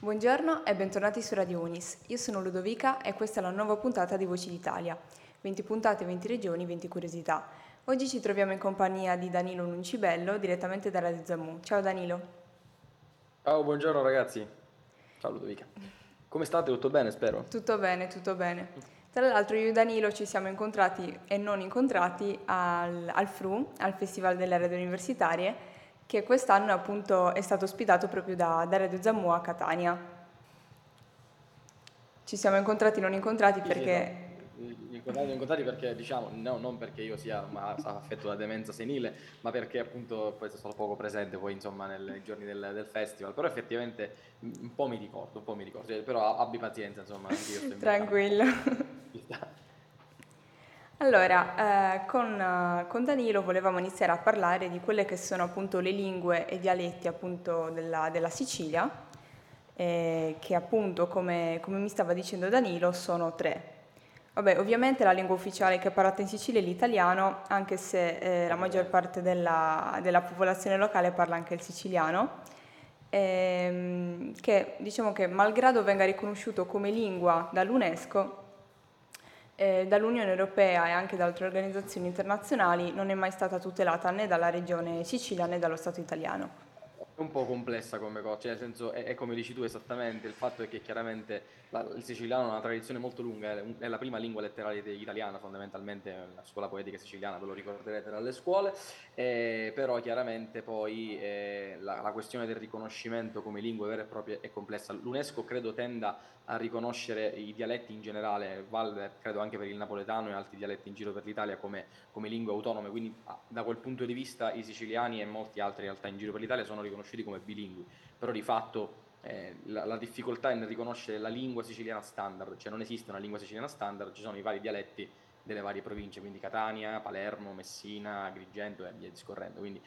Buongiorno e bentornati su Radio Unis. Io sono Ludovica e questa è la nuova puntata di Voci d'Italia. 20 puntate, 20 regioni, 20 curiosità. Oggi ci troviamo in compagnia di Danilo Nuncibello, direttamente da Radio Zammu. Ciao Danilo. Ciao, buongiorno ragazzi. Ciao Ludovica. Come state? Tutto bene, spero? Tutto bene, tutto bene. Tra l'altro io e Danilo ci siamo incontrati e non incontrati al, al FRU, al Festival delle Radio Universitarie, che quest'anno appunto è stato ospitato proprio da, da Radio Zammu a Catania. Ci siamo incontrati non incontrati perché... incontrati, incontrati perché diciamo, no, non perché io sia ma- affetto da demenza senile, ma perché appunto poi sono poco presente poi insomma nei giorni del, del festival, però effettivamente un po' mi ricordo, un po' mi ricordo, Eh, però abbi pazienza insomma. Tranquillo. Allora, eh, con, eh, con Danilo volevamo iniziare a parlare di quelle che sono appunto le lingue e i dialetti appunto della, della Sicilia, eh, che appunto, come, come mi stava dicendo Danilo, sono tre. Vabbè, ovviamente la lingua ufficiale che è parlata in Sicilia è l'italiano, anche se eh, la maggior parte della, della popolazione locale parla anche il siciliano, ehm, che diciamo che malgrado venga riconosciuto come lingua dall'UNESCO, eh, dall'Unione Europea e anche da altre organizzazioni internazionali non è mai stata tutelata né dalla regione Sicilia né dallo Stato italiano. È un po' complessa come cosa, cioè nel senso è, è come dici tu esattamente, il fatto è che chiaramente la- il siciliano ha una tradizione molto lunga, è, la prima lingua letterale de- italiana fondamentalmente, la scuola poetica siciliana, ve lo ricorderete dalle scuole, eh, però chiaramente poi eh, la, la questione del riconoscimento come lingue vere e proprie è complessa. L'UNESCO credo tenda a riconoscere i dialetti in generale, vale credo anche per il napoletano e altri dialetti in giro per l'Italia come, come lingue autonome, quindi ah, da quel punto di vista i siciliani e molti altri in realtà in giro per l'Italia sono riconosciuti come bilingui, però di fatto eh, la, la difficoltà è nel riconoscere la lingua siciliana standard, cioè non esiste una lingua siciliana standard, ci sono i vari dialetti delle varie province, quindi Catania, Palermo, Messina, Agrigento e via discorrendo. Quindi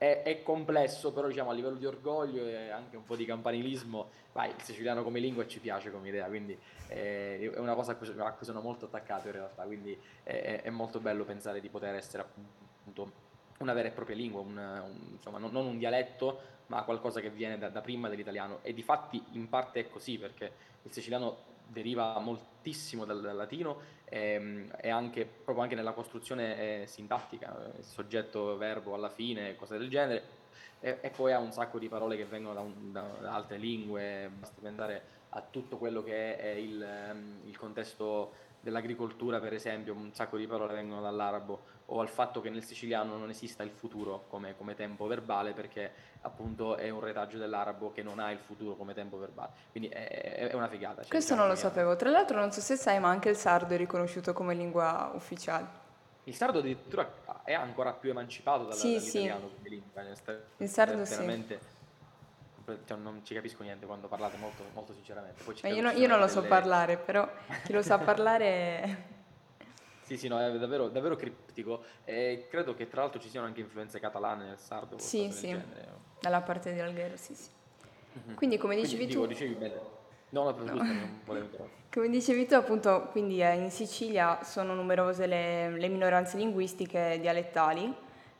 è, è complesso, però diciamo a livello di orgoglio e anche un po' di campanilismo, vai, il siciliano come lingua ci piace come idea, quindi eh, è una cosa a cui, a cui sono molto attaccato in realtà, quindi è, è- molto bello pensare di poter essere appunto una vera e propria lingua, un- un- insomma non, non un dialetto, ma qualcosa che viene da, da prima dell'italiano. E di fatti in parte è così, perché il siciliano deriva moltissimo dal, dal latino ehm, e anche, proprio anche nella costruzione eh, sintattica, eh, soggetto, verbo alla fine, cose del genere, e, e poi ha un sacco di parole che vengono da, un- da- da altre lingue, basti pensare a tutto quello che è il, ehm, il contesto dell'agricoltura, per esempio, un sacco di parole vengono dall'arabo, o al fatto che nel siciliano non esista il futuro come, come tempo verbale, perché appunto è un retaggio dell'arabo che non ha il futuro come tempo verbale. Quindi è, è- una figata. cioè, Questo diciamo non lo sapevo. Tra l'altro non so se sai, ma anche il sardo è riconosciuto come lingua ufficiale. Il sardo addirittura è ancora più emancipato dalla- Sì, sì. dall'italiano come lingua. Il sardo sì. cioè, non ci capisco niente quando parlate molto, molto sinceramente. Io, no- io non lo so delle- parlare, però chi lo sa parlare... Sì, sì, no, è davvero, davvero criptico. E credo che tra l'altro ci siano anche influenze catalane nel sardo, Sì, sì, dalla parte di Alghero, sì, sì. Mhm. Quindi come Quindi, dicevi dico, tu... dicevi bene. No, no, interrompere. Come dicevi tu, appunto, quindi eh, in Sicilia sono numerose le, le minoranze linguistiche dialettali,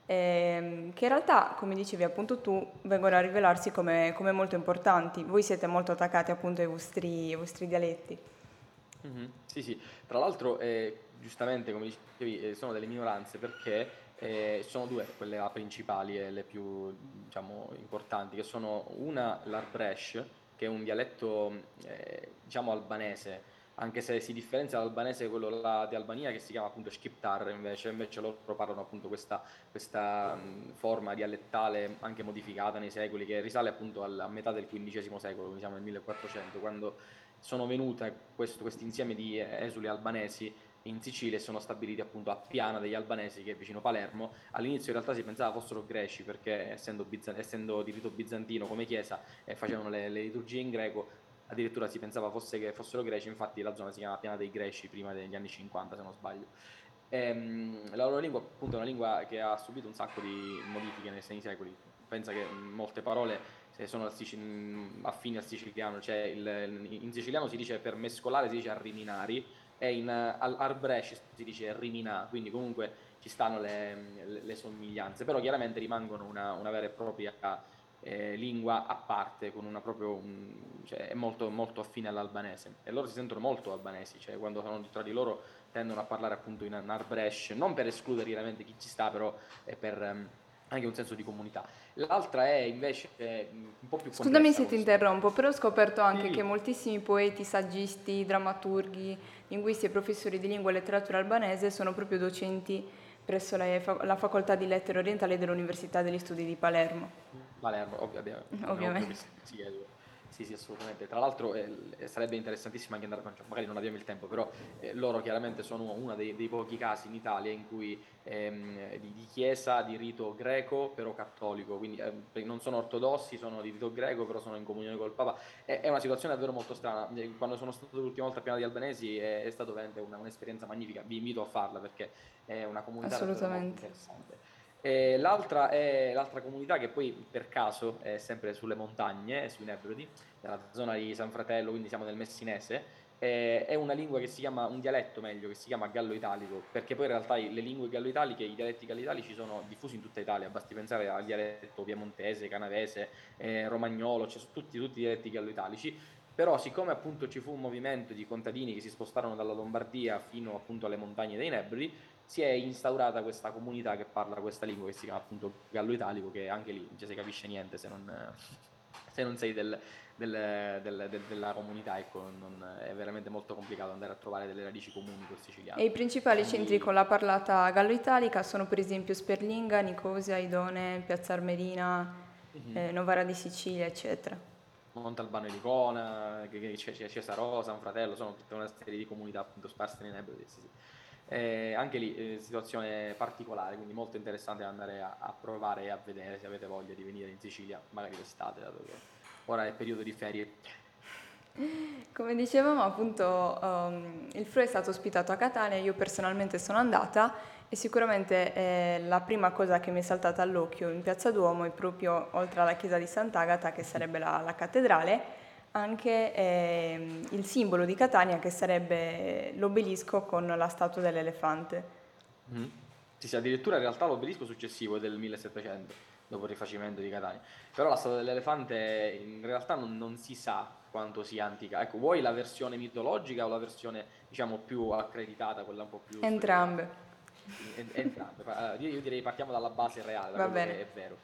ehm, che in realtà, come dicevi appunto tu, vengono a rivelarsi come, come molto importanti. Voi siete molto attaccati appunto ai vostri, ai vostri dialetti. Mhm, Sì, sì, tra l'altro eh, giustamente come dicevi eh, sono delle minoranze perché eh, sono due quelle principali e le più diciamo importanti che sono una l'Arbresh che è un dialetto eh, diciamo albanese anche se si differenzia dall'albanese quello di Albania che si chiama appunto Shqiptar invece, invece loro parlano appunto questa, questa mh, forma dialettale anche modificata nei secoli che risale appunto al- a metà del XV secolo, quindi siamo nel 1400 quando sono venute questo insieme di esuli albanesi in Sicilia e sono stabiliti appunto a Piana degli albanesi che è vicino Palermo. All'inizio in realtà si pensava fossero greci perché essendo, bizan- essendo di rito bizantino come chiesa eh, facevano le, le liturgie in greco, addirittura si pensava fosse che fossero greci, infatti la zona si chiama Piana dei Greci prima degli anni 50 se non sbaglio. Ehm, la loro lingua appunto è una lingua che ha subito un sacco di modifiche nei, nei secoli. Pensa che molte parole sono affini al siciliano, cioè il- in siciliano si dice per mescolare si dice arriminari e in eh, al Arbresci si dice riminà, quindi comunque ci stanno le, le- le somiglianze, però chiaramente rimangono una, una vera e propria eh, lingua a parte, con una proprio, un, cioè, è molto, molto affine all'albanese. E loro si sentono molto albanesi, cioè quando sono tra di loro tendono a parlare appunto in Arbresh, non per escludere chiaramente chi ci sta, però è per... Um, anche un senso di comunità. L'altra è invece un po' più Scusami se ti interrompo, però ho scoperto anche sì. che moltissimi poeti, saggisti, drammaturghi, linguisti e professori di lingua e letteratura albanese sono proprio docenti presso la, la Facoltà di Lettere Orientali dell'Università degli Studi di Palermo. Palermo, ovvi- ovviamente. ovviamente. Sì, sì, sì, assolutamente. Tra l'altro eh, sarebbe interessantissimo anche andare, cioè, magari non abbiamo il tempo, però eh, loro chiaramente sono uno dei, dei, pochi casi in Italia in cui ehm, di, di, chiesa di rito greco però cattolico, quindi eh, non sono ortodossi, sono di rito greco però sono in comunione col Papa. È, è una situazione davvero molto strana. Eh, quando sono stato l'ultima volta a Piano di Albanesi è, è stato veramente una, un'esperienza magnifica, vi invito a farla perché è una comunità molto interessante. E l'altra, è, l'altra comunità che poi per caso è sempre sulle montagne, sui Nebrodi, nella zona di San Fratello, quindi siamo nel Messinese, è una lingua che si chiama, un dialetto meglio, che si chiama gallo-italico, perché poi in realtà le lingue gallo-italiche, i dialetti gallo-italici sono diffusi in tutta Italia, basti pensare al dialetto piemontese, canavese, eh, romagnolo, cioè tutti, tutti i dialetti gallo-italici, però siccome appunto ci fu un movimento di contadini che si spostarono dalla Lombardia fino appunto alle montagne dei Nebrodi, si è instaurata questa comunità che parla questa lingua che si chiama appunto gallo italico, che anche lì non ci si capisce niente se non, se non sei del, del, del, della comunità, ecco, non, è veramente molto complicato andare a trovare delle radici comuni col siciliano. E i principali Quindi... centri con la parlata gallo-italica sono per esempio Sperlinga, Nicosia, Idone, Piazza Armerina, mm-hmm. eh, Novara di Sicilia, eccetera. Montalbano e Licona, Cesaro, San Fratello, sono tutta una serie di comunità appunto sparse nei Neboli. Sì, sì. Eh, anche lì eh, situazione particolare, quindi molto interessante andare a, a, provare e a vedere se avete voglia di venire in Sicilia, magari l'estate, dato che ora è periodo di ferie. Come dicevamo, appunto, um, il FRU è stato ospitato a Catania, io personalmente sono andata e sicuramente eh, la prima cosa che mi è saltata all'occhio in Piazza Duomo è proprio, oltre alla chiesa di Sant'Agata, che sarebbe la, la cattedrale, anche eh, il simbolo di Catania che sarebbe l'obelisco con la statua dell'elefante. Mm. Sì, sì, addirittura in realtà l'obelisco successivo è del 1700, dopo il rifacimento di Catania. Però la statua dell'elefante in realtà non, non si sa quanto sia antica. Ecco, vuoi la versione mitologica o la versione, diciamo, più accreditata, quella un po' più... Entrambe. Entrambe. Io direi partiamo dalla base reale, da Va bene. è vero.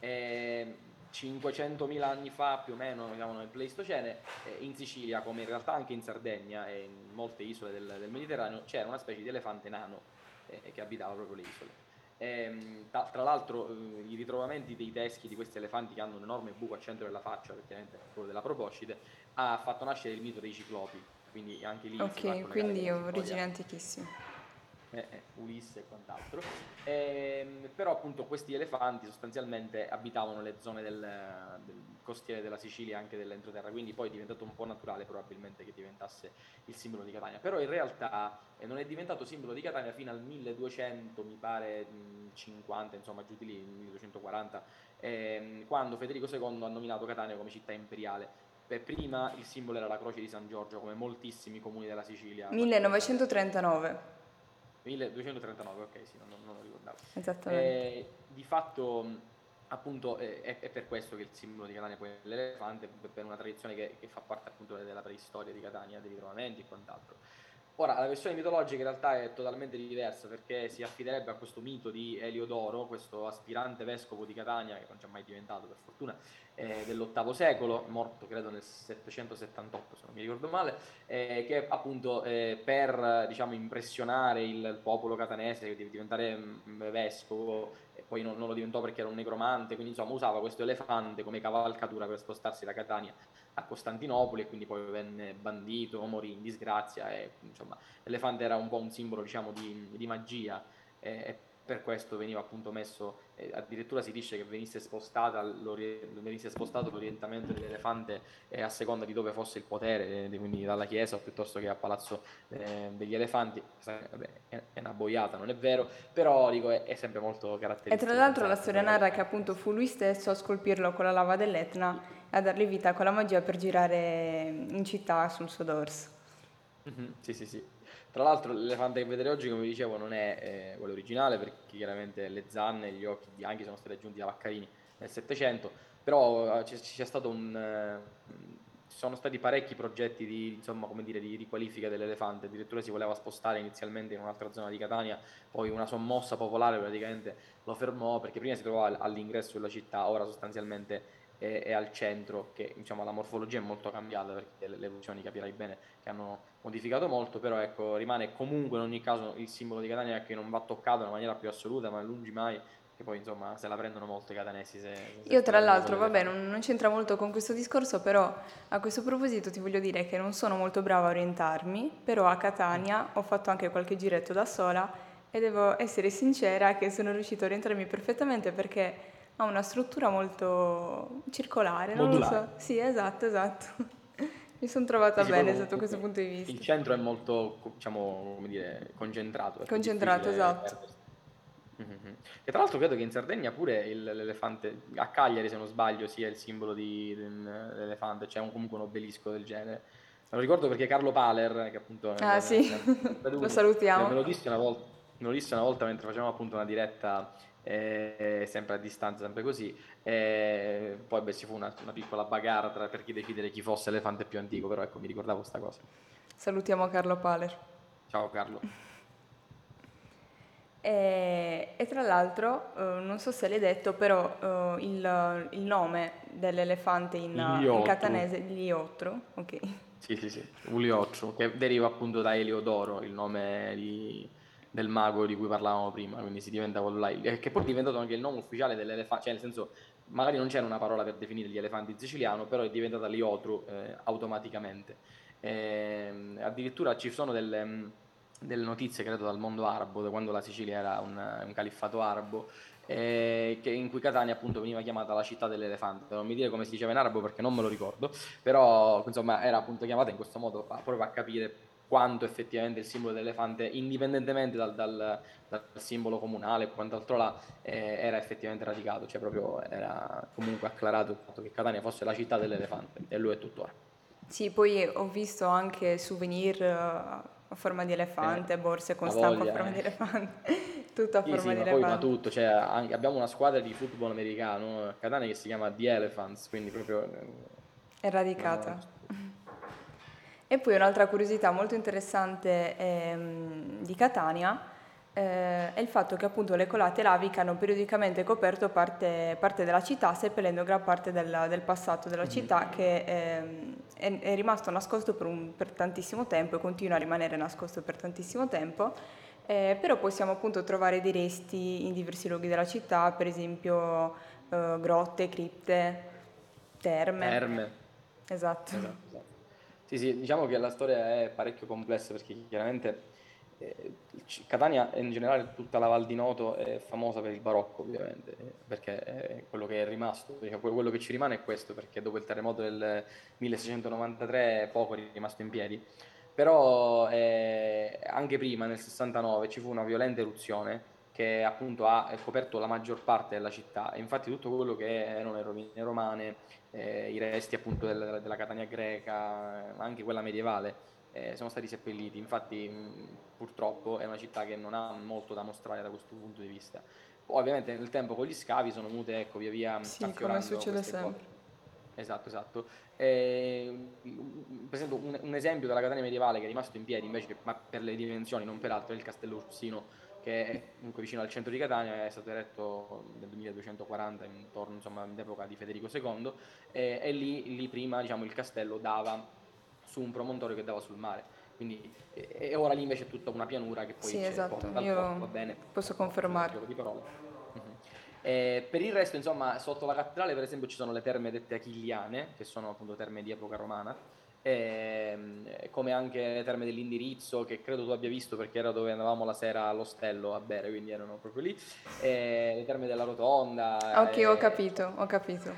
E, ehm, 500.000 anni fa più o meno, diciamo nel Pleistocene, eh, in Sicilia, come in realtà anche in Sardegna e in molte isole del, del Mediterraneo, c'era una specie di elefante nano eh, che abitava proprio le isole. E, ehm, tra, tra, l'altro eh, i ritrovamenti dei teschi di questi elefanti che hanno un enorme buco al centro della faccia, praticamente quello della proboscide, ha fatto nascere il mito dei ciclopi, quindi anche lì... Ok, quindi origine antichissima eh, eh, Ulisse e quant'altro. Eh, però appunto questi elefanti sostanzialmente abitavano le zone del, del costiere della Sicilia, anche dell'entroterra, quindi poi è diventato un po' naturale probabilmente che diventasse il simbolo di Catania. Però in realtà eh, non è diventato simbolo di Catania fino al 1200, mi pare 50, insomma giù di lì, 1240, ehm, quando Federico II ha nominato Catania come città imperiale. Per prima il simbolo era la croce di San Giorgio, come moltissimi comuni della Sicilia. 1939. 1239, ok, sì, non, non lo ricordavo. Esattamente. Eh, di fatto, appunto, eh, è, è, per questo che il simbolo di Catania poi è l'elefante, per una tradizione che, che fa parte appunto della preistoria di Catania, dei ritrovamenti e quant'altro. Ora, la versione mitologica in realtà è totalmente diversa perché si affiderebbe a questo mito di Eliodoro, questo aspirante vescovo di Catania, che non c'è mai diventato per fortuna, eh, dell'VIII secolo, morto credo nel 778 se non mi ricordo male, eh, che appunto eh, per diciamo, impressionare il popolo catanese di diventare mh, mm, vescovo, e poi non, non, lo diventò perché era un necromante, quindi insomma usava questo elefante come cavalcatura per spostarsi da Catania a Costantinopoli e quindi poi venne bandito, morì in disgrazia e insomma l'elefante era un po' un simbolo diciamo di, di magia. E per questo veniva appunto messo, eh, addirittura si dice che venisse, venisse spostato l'orientamento dell'elefante eh, a seconda di dove fosse il potere, eh, quindi dalla chiesa piuttosto che a Palazzo eh, degli Elefanti, Vabbè, è, una boiata, non è vero, però dico, è, è sempre molto caratteristico. E tra l'altro la storia narra che appunto fu lui stesso a scolpirlo con la lava dell'Etna a dargli vita con la magia per girare in città sul suo dorso. Mm-hmm, sì, sì, sì. Tra l'altro l'elefante che vedete oggi, come dicevo, non è eh, quello originale perché chiaramente le zanne e gli occhi bianchi sono stati aggiunti da Vaccarini nel Settecento. però c'è, c'è stato un ci sono stati parecchi progetti di, insomma, dire, di riqualifica dell'elefante, addirittura si voleva spostare inizialmente in un'altra zona di Catania, poi una sommossa popolare praticamente lo fermò perché prima si trovava all'ingresso della città, ora sostanzialmente è, è al centro, che diciamo, la morfologia è molto cambiata perché le, le evoluzioni capirai bene che hanno modificato molto, però ecco, rimane comunque in ogni caso il simbolo di Catania che non va toccato in maniera più assoluta, ma lungi mai che poi insomma se la prendono molto i catanesi. Se, se Io tra l'altro, vabbè, non, non, c'entra molto con questo discorso, però a questo proposito ti voglio dire che non sono molto brava a orientarmi, però a Catania ho fatto anche qualche giretto da sola e devo essere sincera che sono riuscita a orientarmi perfettamente perché ha una struttura molto circolare, non lo so. Sì, esatto, esatto. Mi sono trovata sì, bene sotto questo punto di vista. Il centro è molto, diciamo, come dire, concentrato. Concentrato, esatto. Mm-hmm. E tra l'altro credo che in Sardegna pure il, l'elefante, a Cagliari se non sbaglio, sia il simbolo di, dell'elefante, c'è cioè comunque un obelisco del genere. Lo ricordo perché Carlo Paler, che appunto... Ah è, sì, è, lo salutiamo. Me lo disse una volta, me lo disse una volta mentre facevamo appunto una diretta eh, sempre a distanza, sempre così. Eh, poi beh, ci fu una, una piccola bagarre tra, per chi decidere chi fosse l'elefante più antico, però ecco mi ricordavo questa cosa. Salutiamo Carlo Paler. Ciao Carlo. E, e tra l'altro, eh, non so se l'hai detto, però eh, il, il, nome dell'elefante in, in catanese è Liotro, ok. Sì, sì, sì, Uliotro, che deriva appunto da Eliodoro, il nome di, del mago di cui parlavamo prima, quindi si diventa quello là, che poi è diventato anche il nome ufficiale dell'elefante, cioè nel senso, magari non c'era una parola per definire gli elefanti in siciliano, però è diventata Liotro eh, automaticamente. E, ehm, addirittura ci sono delle delle notizie, credo, dal mondo arabo, da quando la Sicilia era un, un califfato arabo, eh, in cui Catania appunto veniva chiamata la città dell'elefante. Non mi dire come si diceva in arabo perché non me lo ricordo, però insomma era appunto chiamata in questo modo proprio a capire quanto effettivamente il simbolo dell'elefante, indipendentemente dal, dal, dal simbolo comunale e quant'altro là, eh, era effettivamente radicato, cioè proprio era comunque acclarato il fatto che Catania fosse la città dell'elefante e lui è tuttora. Sì, poi ho visto anche souvenir a forma di elefante, eh, borse con stampo a forma eh. di elefante, tutto a sì, forma sì, di ma elefante. Poi, ma tutto, cioè, anche, abbiamo una squadra di football americano a Catania che si chiama The Elephants, quindi proprio... Eh, è radicata. E poi un'altra curiosità molto interessante ehm, di Catania eh, è il fatto che appunto le colate laviche hanno periodicamente coperto parte, parte della città, seppellendo gran parte del, del passato della mm-hmm. città che ehm, è, è, rimasto nascosto per, un, per, tantissimo tempo e continua a rimanere nascosto per tantissimo tempo. Eh, però possiamo appunto trovare dei resti in diversi luoghi della città, per esempio eh, grotte, cripte, terme. Terme. Esatto. esatto, esatto. Sì, sì, diciamo che la storia è parecchio complessa perché chiaramente eh, Catania e in generale tutta la Val di Noto è famosa per il barocco ovviamente, perché è quello che è rimasto, quello che ci rimane è questo, perché dopo il terremoto del 1693 poco è rimasto in piedi, però eh, anche prima nel 69 ci fu una violenta eruzione che appunto ha coperto la maggior parte della città. E infatti tutto quello che erano le rovine romane, eh, i resti appunto del, della Catania greca, anche quella medievale, eh, sono stati seppelliti. Infatti, mh, purtroppo, è una città che non ha molto da mostrare da questo punto di vista. Poi, ovviamente, nel tempo con gli scavi sono venute, ecco, via via Sì, come succede sempre. Cose. Esatto, esatto. Eh, per esempio, un, un, esempio della Catania medievale che è rimasto in piedi, invece, ma per le dimensioni, non per altro, è il Castello Ursino, che è comunque vicino al centro di Catania, è stato eretto nel 1240, intorno insomma, all'epoca di Federico II, e, e lì, lì prima diciamo, il castello dava su un promontorio che dava sul mare. Quindi, e, ora lì invece è tutta una pianura che poi sì, esatto. Io porto, va bene. Posso confermare. Di parole. Uh-huh. Eh, per il resto, insomma, sotto la cattedrale, per esempio, ci sono le terme dette achilliane, che sono appunto terme di epoca romana, eh, come anche le terme dell'indirizzo, che credo tu abbia visto perché era dove andavamo la sera all'ostello a bere, quindi erano proprio lì. Eh, le terme della rotonda. Ok, ho capito, ho capito.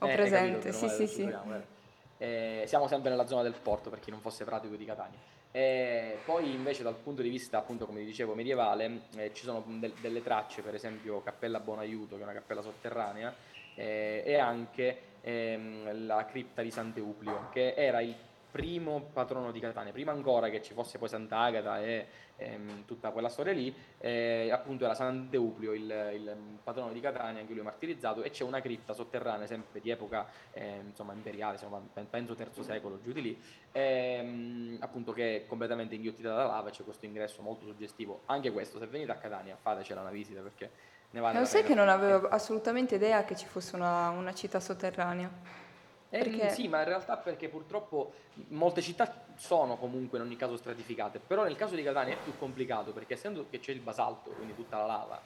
Ho eh, presente, capito, sì, sì, sì. Eh. Eh, siamo sempre nella zona del porto per chi non fosse pratico di Catania. Eh, poi invece dal punto di vista, appunto, come dicevo, medievale, eh, ci sono de- delle tracce, per esempio Cappella Bonaiuto, che è una cappella sotterranea, eh, e anche ehm, la cripta di Sant'Euplio, che era il primo patrono di Catania, prima ancora che ci fosse poi Sant'Agata e ehm, tutta quella storia lì, eh, appunto era Sant'Euplio il, il, patrono di Catania, anche lui martirizzato, e c'è una cripta sotterranea sempre di epoca eh, insomma, imperiale, insomma, penso terzo secolo, giù di lì, ehm, appunto che è completamente inghiottita da lava, c'è questo ingresso molto suggestivo. Anche questo, se venite a Catania, fatecela una visita perché ne vale Lo la sai che non avevo assolutamente idea che ci fosse una, una città sotterranea? Eh, Perché- sì, ma in realtà perché purtroppo molte città sono comunque in ogni caso stratificate, però nel caso di Catania è più complicato perché essendo che c'è il basalto, quindi tutta la lava,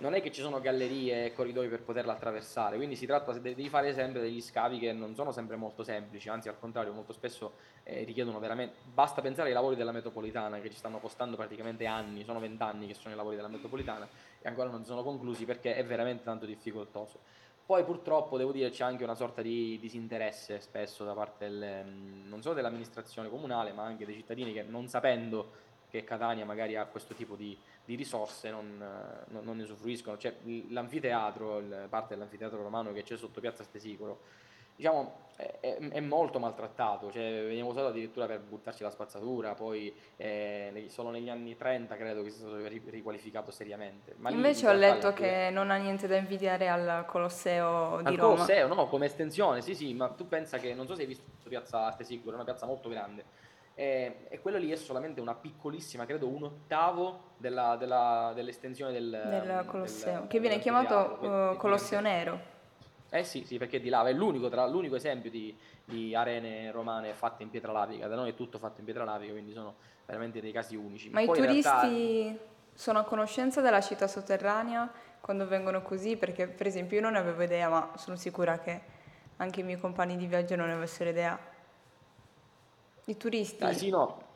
non è che ci sono gallerie e corridoi per poterla attraversare, quindi si tratta di fare sempre degli scavi che non sono sempre molto semplici, anzi al contrario molto spesso eh, richiedono veramente, basta pensare ai lavori della metropolitana che ci stanno costando praticamente anni, sono vent'anni che sono i lavori della metropolitana e ancora non sono conclusi perché è veramente tanto difficoltoso. Poi purtroppo devo dire c'è anche una sorta di disinteresse spesso da parte del, mm, non solo dell'amministrazione comunale ma anche dei cittadini che non sapendo che Catania magari ha questo tipo di, di risorse non, non- non ne usufruiscono. C'è il- l'anfiteatro, parte dell'anfiteatro romano che c'è sotto Piazza Stesicolo, diciamo è, è- molto maltrattato, cioè, veniva usato addirittura per buttarci la spazzatura, poi eh, solo negli anni 30 credo che sia stato ri- riqualificato seriamente. Ma Invece in ho letto che non ha niente da invidiare al Colosseo di al Roma. Colosseo, no, come estensione, sì, sì, ma tu pensa che, non so se hai visto Piazza Stesicuro, è una piazza molto grande, e, e quello lì è solamente una piccolissima, credo un ottavo della- della- dell'estensione del, del Colosseo, del- che viene chiamato eh, che- Colosseo Nero. Eh sì, sì, perché di lava, è l'unico, tra- l'unico esempio di, di arene romane fatte in pietra lavica, da noi è tutto fatto in pietra lavica, quindi sono veramente dei casi unici. Ma i Poi realtà- turisti sono a conoscenza della città sotterranea quando vengono così? Perché per esempio io non ne avevo idea, ma sono sicura che anche i miei compagni di viaggio non ne avessero idea. I turisti Ah, sì, no.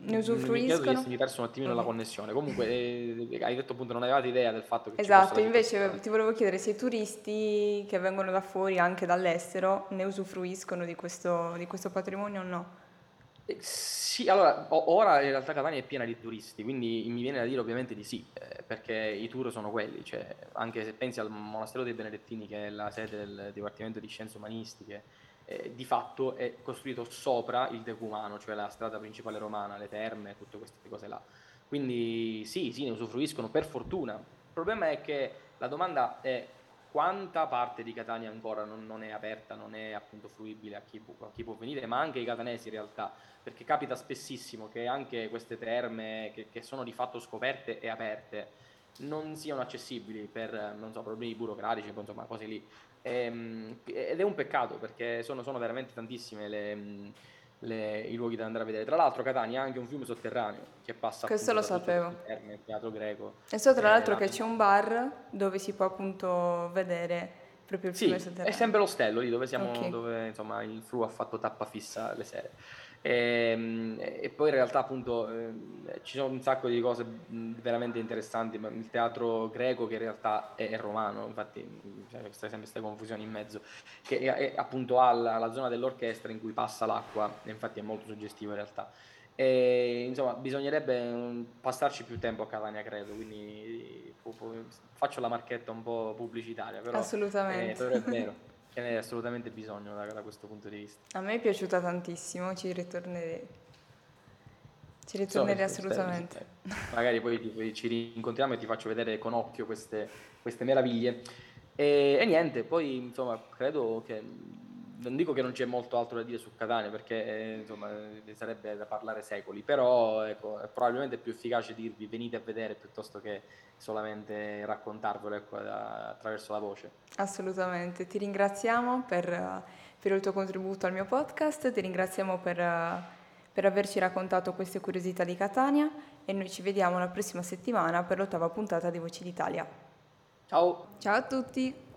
Ne Mi usufruiscono? essermi perso un attimino la Ok. connessione. Comunque, eh, hai detto appunto non avevate idea del fatto che Esatto, invece ti volevo chiedere se i turisti che vengono da fuori, anche dall'estero, ne usufruiscono di questo, di questo patrimonio o no? Eh, Sì, allora, ora in realtà Catania è piena di turisti, quindi mi viene da dire ovviamente di sì, eh, perché i tour sono quelli, cioè, anche se pensi al monastero dei Benedettini, che è la sede del Dipartimento di Scienze Umanistiche, eh, di fatto è costruito sopra il decumano, cioè la strada principale romana, le terme, tutte queste cose là. Quindi sì, sì, ne usufruiscono per fortuna. Il problema è che la domanda è quanta parte di Catania ancora non, non è aperta, non è appunto fruibile a chi, a chi può venire, ma anche ai catanesi in realtà, perché capita spessissimo che anche queste terme che, che sono di fatto scoperte e aperte non siano accessibili per, so, problemi burocratici, insomma, cose lì. Ehm, ed è un peccato perché sono, sono veramente tantissime le, le- i luoghi da andare a vedere. Tra l'altro Catania ha anche un fiume sotterraneo che passa Questo lo sapevo. terme, il teatro greco. E so tra Eh, l'altro che c'è un bar dove si può appunto vedere proprio il Sì, è sempre l'ostello lì dove siamo, Ok. dove insomma il flu ha fatto tappa fissa le sere. Ehm, E, poi in realtà appunto ehm, ci sono un sacco di cose veramente interessanti, ma il teatro greco che in realtà è, è romano, infatti c'è questa- sempre queste confusioni in mezzo, che è, è appunto ha la, la zona dell'orchestra in cui passa l'acqua, e infatti è molto suggestivo in realtà. E, insomma, bisognerebbe mm, passarci più tempo a Catania, credo, quindi pu- pu- faccio la marchetta un po' pubblicitaria, però, Assolutamente. eh, però è vero, ce n'è assolutamente bisogno da, da questo punto di vista. A me è piaciuta tantissimo, ci ritornerei. Ci So, ritornerei spero, assolutamente. spero. Magari poi ti- poi ci rincontriamo e ti faccio vedere con occhio queste, queste meraviglie. E, e niente, poi insomma, credo che non dico che non c'è molto altro da dire su Catania perché eh, insomma eh, sarebbe da parlare secoli, però ecco, è probabilmente più efficace dirvi venite a vedere piuttosto che solamente raccontarvelo ecco, attraverso la voce. Assolutamente. Ti ringraziamo per, per il tuo contributo al mio podcast, ti ringraziamo per, per averci raccontato queste curiosità di Catania e noi ci vediamo la prossima settimana per l'ottava puntata di Voci d'Italia. Ciao! Ciao a tutti!